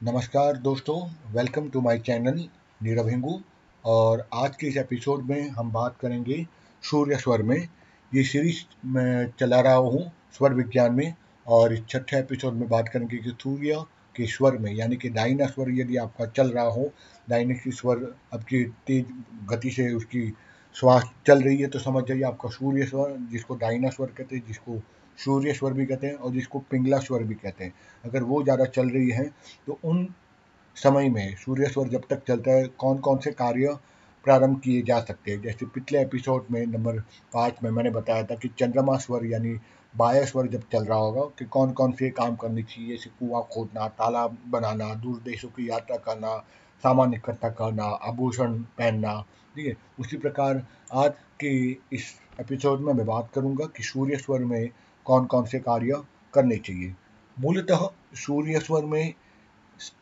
नमस्कार दोस्तों welcome to my channel Nirav Hingu. और आज के इस एपिसोड में हम बात करेंगे सूर्य स्वर में। ये सीरीज़ मैं चला रहा हूँ स्वर विज्ञान में और इस छठे एपिसोड में बात करेंगे कि सूर्य के स्वर में, यानी कि दाइना स्वर यदि आपका चल रहा हो दाइने की स्वर आपकी तेज गति से उसकी श्वास चल रही है तो समझ जाइए आपका सूर्य स्वर, जिसको दाइना स्वर कहते हैं, जिसको सूर्य स्वर भी कहते हैं और जिसको पिंगला स्वर भी कहते हैं। अगर वो ज़्यादा चल रही है तो उन समय में सूर्य स्वर जब तक चलता है कौन कौन से कार्य प्रारंभ किए जा सकते हैं? जैसे पिछले एपिसोड में नंबर पाँच में मैंने बताया था कि चंद्रमा स्वर यानी बाया स्वर जब चल रहा होगा, कि कौन कौन से काम करने चाहिए? जैसे कुआँ खोदना, तालाब बनाना, दूर देशों की यात्रा करना, सामान इकट्ठा करना, आभूषण पहनना। ठीक है? उसी प्रकार आज के इस एपिसोड में मैं बात करूँगा कि सूर्य स्वर में कौन कौन से कार्य करने चाहिए। मूलतः सूर्य स्वर में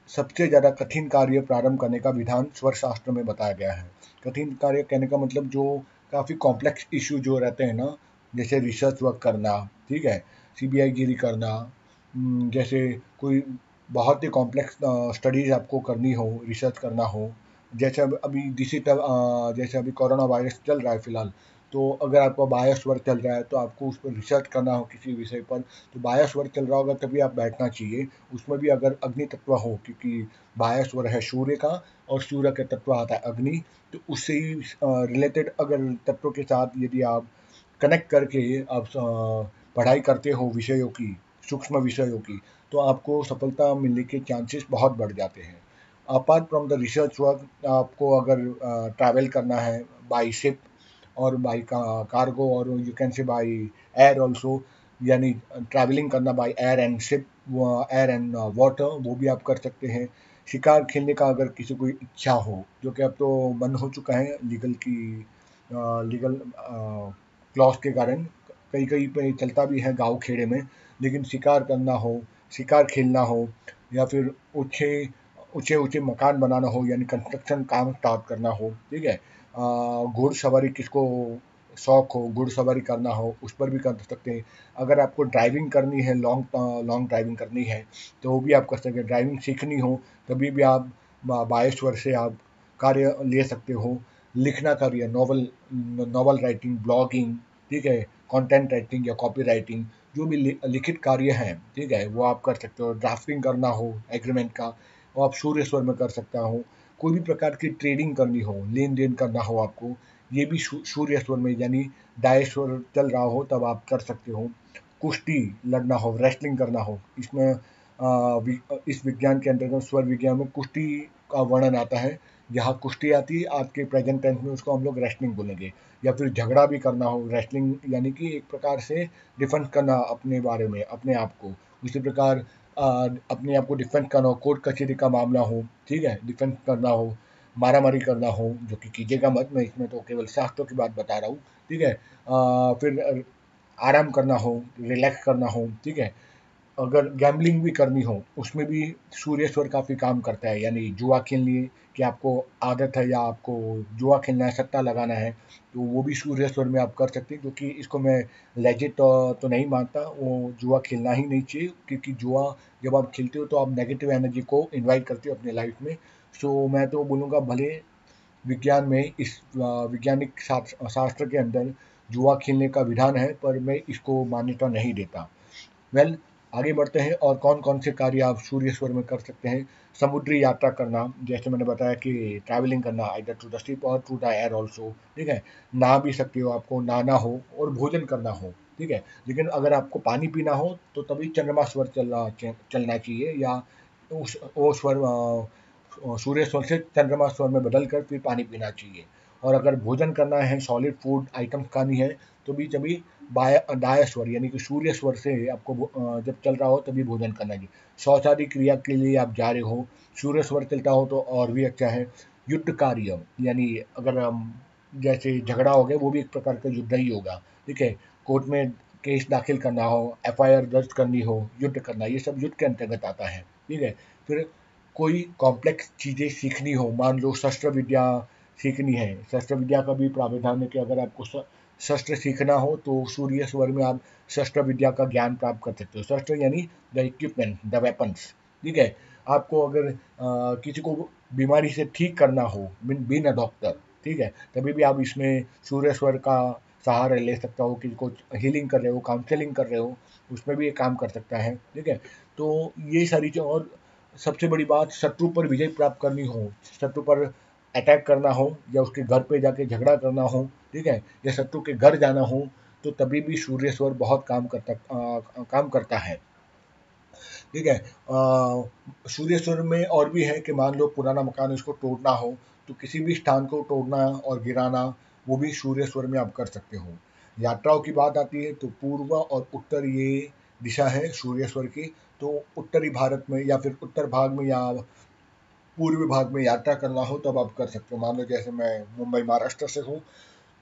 सबसे ज़्यादा कठिन कार्य प्रारंभ करने का विधान स्वर शास्त्र में बताया गया है। कठिन कार्य कहने का मतलब जो काफ़ी कॉम्प्लेक्स इशू जो रहते हैं ना, जैसे रिसर्च वर्क करना, ठीक है? सी गिरी करना जैसे कोई बहुत ही कॉम्प्लेक्स स्टडीज़ आपको करनी हो रिसर्च करना हो, जैसे अभी डिजिटल जैसे अभी कोरोना वायरस चल रहा है फ़िलहाल तो अगर आपका बायस वर्क चल रहा है तो आपको उस पर रिसर्च करना हो किसी विषय पर तो बायस वर्क चल रहा होगा, तभी आप बैठना चाहिए। उसमें भी अगर अग्नि तत्व हो, क्योंकि बायस वर्क है सूर्य का, और सूर्य का तत्व आता है अग्नि तो उससे ही रिलेटेड अगर तत्वों के साथ यदि आप कनेक्ट करके आप पढ़ाई करते हो विषयों की, सूक्ष्म विषयों की तो आपको सफलता मिलने के चांसेस बहुत बढ़ जाते हैं। Apart from the research work आपको अगर ट्रैवल करना है बाई शिप और बाई कार्गो और you can say by air also यानी ट्रैवलिंग करना by air and ship air and water वो भी आप कर सकते हैं। शिकार खेलने का अगर किसी को इच्छा हो, जो कि अब तो बंद हो चुका है लीगल की लीगल क्लॉज के कारण, कई कई पे चलता भी है गाँव खेड़े में, लेकिन शिकार करना हो, शिकार खेलना हो, या फिर ऊँचे ऊँचे ऊँचे मकान बनाना हो, यानी कंस्ट्रक्शन काम स्टार्ट करना हो, ठीक है? घुड़सवारी किसको शौक हो घुड़सवारी करना हो, उस पर भी कर सकते हैं। अगर आपको ड्राइविंग करनी है लॉन्ग लॉन्ग ड्राइविंग करनी है तो वो भी आप कर सकते हैं। ड्राइविंग सीखनी हो, तभी भी आप बाईस वर्ष से आप कार्य ले सकते हो। लिखना कार्य नॉवल नॉवल राइटिंग ब्लॉगिंग ठीक है कंटेंट राइटिंग या कॉपी राइटिंग जो भी लिखित कार्य हैं, ठीक है, वो आप कर सकते हो। ड्राफ्टिंग करना हो एग्रीमेंट का, वो आप सूर्य स्वर में कर सकता हो। कोई भी प्रकार की ट्रेडिंग करनी हो लेन देन करना हो आपको, ये भी सूर्य स्वर में, यानी डाय स्वर चल रहा हो, तब आप कर सकते हो। कुश्ती लड़ना हो रेस्लिंग करना हो, इसमें इस विज्ञान के अंतर्गत, स्वर विज्ञान में कुश्ती का वर्णन आता है। जहाँ कुश्ती आती है आज के प्रेजेंट टेंस में उसको हम लोग रेसलिंग बोलेंगे, या फिर झगड़ा भी करना हो रेस्लिंग यानी कि एक प्रकार से डिफेंस करना अपने बारे में, अपने आप को। उसी प्रकार अपने आप को डिफेंड करना हो कोर्ट कचहरी का मामला हो ठीक है? डिफेंड करना हो मारामारी करना हो जो कि कीजिएगा मत मैं इसमें तो केवल शास्त्रों की बात बता रहा हूँ ठीक है? आ, फिर आराम करना हो रिलैक्स करना हो ठीक है? अगर गैम्बलिंग भी करनी हो उसमें भी सूर्य स्वर काफ़ी काम करता है यानी जुआ खेलनी कि आपको आदत है या आपको जुआ खेलना है सट्टा लगाना है तो वो भी सूर्य स्वर में आप कर सकते हैं क्योंकि इसको मैं लेजिट तो, तो नहीं मानता वो जुआ खेलना ही नहीं चाहिए क्योंकि जुआ जब आप खेलते हो तो आप नेगेटिव एनर्जी को इन्वाइट करते हो अपने लाइफ में। सो मैं तो बोलूँगा भले विज्ञान में इस वैज्ञानिक शास्त्र के अंदर जुआ खेलने का विधान है पर मैं इसको मान्यता नहीं देता। वेल well, आगे बढ़ते हैं और कौन कौन से कार्य आप सूर्य स्वर में कर सकते हैं? समुद्री यात्रा करना, जैसे मैंने बताया कि ट्रैवलिंग करना इधर टू द शिप और टू द एयर ऑल्सो ठीक है? ना भी सकते हो आपको, नहाना हो और भोजन करना हो, ठीक है? लेकिन अगर आपको पानी पीना हो तो तभी चंद्रमा स्वर चलना चलना चाहिए या उस वो स्वर सूर्य स्वर से चंद्रमा स्वर में बदल कर फिर पानी पीना चाहिए। और अगर भोजन करना है सॉलिड फ़ूड आइटम्स खानी है तो भी तभी दाया स्वर यानी कि सूर्य स्वर से आपको जब चल रहा हो तभी भोजन करना चाहिए। शौचादी क्रिया के लिए आप जा रहे हो सूर्य स्वर चलता हो तो और भी अच्छा है। युद्ध कार्य, यानी अगर जैसे झगड़ा हो गया, वो भी एक प्रकार का युद्ध ही होगा। ठीक है? कोर्ट में केस दाखिल करना हो, एफआईआर दर्ज करनी हो, युद्ध करना, ये सब युद्ध के अंतर्गत आता है। ठीक है? फिर कोई कॉम्प्लेक्स चीज़ें सीखनी हो, मान लो शस्त्र विद्या सीखनी है। शस्त्र विद्या का भी प्राविधान है कि अगर आपको शस्त्र सीखना हो तो सूर्य स्वर में आप शस्त्र विद्या का ज्ञान प्राप्त कर सकते हो। शस्त्र यानी द इक्विपमेंट द वेपन्स। ठीक है? आपको अगर आ, किसी को बीमारी से ठीक करना हो बिन बिन अ डॉक्टर ठीक है? तभी भी आप इसमें सूर्य स्वर का सहारा ले सकता हो किसी को हीलिंग कर रहे हो काउंसलिंग कर रहे हो उसमें भी ये काम कर सकता है। ठीक है? तो ये सारी चीज़ और सबसे बड़ी बात शत्रु पर विजय प्राप्त करनी हो शत्रु पर अटैक करना हो या उसके घर पे जाके झगड़ा करना हो ठीक है या शत्रु के घर जाना हो तो तभी भी सूर्य स्वर बहुत काम करता आ, काम करता है। ठीक है सूर्य स्वर में और भी है कि मान लो पुराना मकान उसको तोड़ना हो तो किसी भी स्थान को तोड़ना और गिराना वो भी सूर्य स्वर में आप कर सकते हो। यात्राओं की बात आती है तो पूर्व और उत्तर ये दिशा है सूर्य स्वर की तो उत्तरी भारत में या फिर उत्तर भाग में या पूर्वी भाग में यात्रा करना हो, तब आप कर सकते हो। मान लो जैसे मैं मुंबई, महाराष्ट्र से हूँ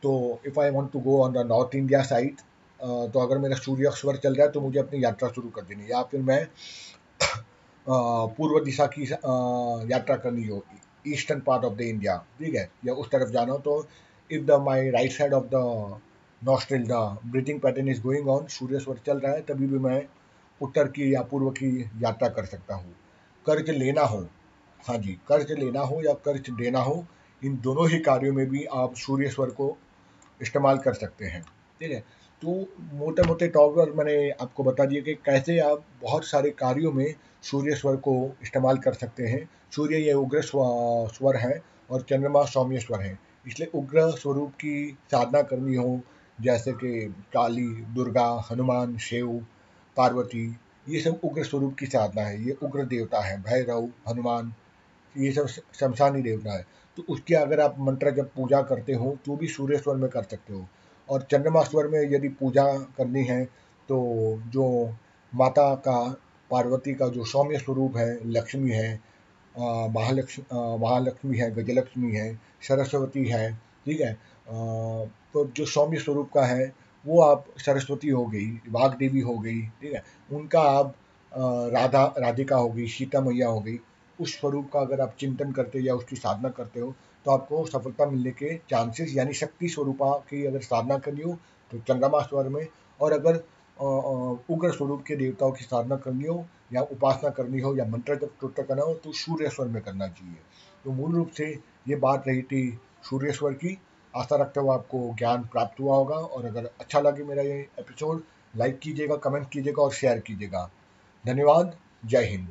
तो if I want to go on the north India side तो अगर मेरा सूर्य स्वर चल रहा है तो मुझे अपनी यात्रा शुरू कर देनी या फिर मैं पूर्व दिशा की यात्रा करनी हो eastern part of the India ठीक है, या उस तरफ़ जाना हो तो if the my right side of the nostril the breathing pattern is going on सूर्य स्वर चल रहा है, तभी भी मैं उत्तर की या पूर्व की यात्रा कर सकता हूँ। कर्ज लेना हो हाँ जी, कर्ज लेना हो या कर्ज देना हो, इन दोनों ही कार्यों में भी आप सूर्य स्वर को इस्तेमाल कर सकते हैं। ठीक है? तो मोटे मोटे टॉप पर मैंने आपको बता दिया कि कैसे आप बहुत सारे कार्यों में सूर्य स्वर को इस्तेमाल कर सकते हैं। सूर्य ये उग्र स्वर है और चंद्रमा सौम्य स्वर है। इसलिए उग्र स्वरूप की साधना करनी हो, जैसे कि काली, दुर्गा, हनुमान, शिव, पार्वती, ये सब उग्र स्वरूप की साधना है। ये उग्र देवता है, भैरव, हनुमान ये सब शमशानी देवता है। तो उसकी अगर आप मंत्र जब पूजा करते हो तो भी सूर्य स्वर में कर सकते हो। और चंद्रमा स्वर में यदि पूजा करनी है तो जो माता का, पार्वती का जो सौम्य स्वरूप है, लक्ष्मी है महालक्ष्मी महालक्ष्मी है, गजलक्ष्मी है, सरस्वती है, ठीक है तो जो सौम्य स्वरूप का है, वो आप सरस्वती हो गई वाघ देवी हो गई, ठीक है। उनका आप राधा, राधिका हो गई सीता मैया हो गई उस स्वरूप का अगर आप चिंतन करते हो या उसकी साधना करते हो तो आपको सफलता मिलने के चांसेस यानी शक्ति स्वरूपा की अगर साधना करनी हो तो चंद्रमा स्वर में, और अगर उग्र स्वरूप के देवताओं की साधना करनी हो, या उपासना करनी हो, या मंत्र जब टोट करना हो तो सूर्य स्वर में करना चाहिए। तो मूल रूप से ये बात रही थी सूर्य स्वर की। आशा रखते हुए आपको ज्ञान प्राप्त हुआ होगा, और अगर अच्छा लगे मेरा ये एपिसोड लाइक कीजिएगा कमेंट कीजिएगा और शेयर कीजिएगा। धन्यवाद, जय हिंद।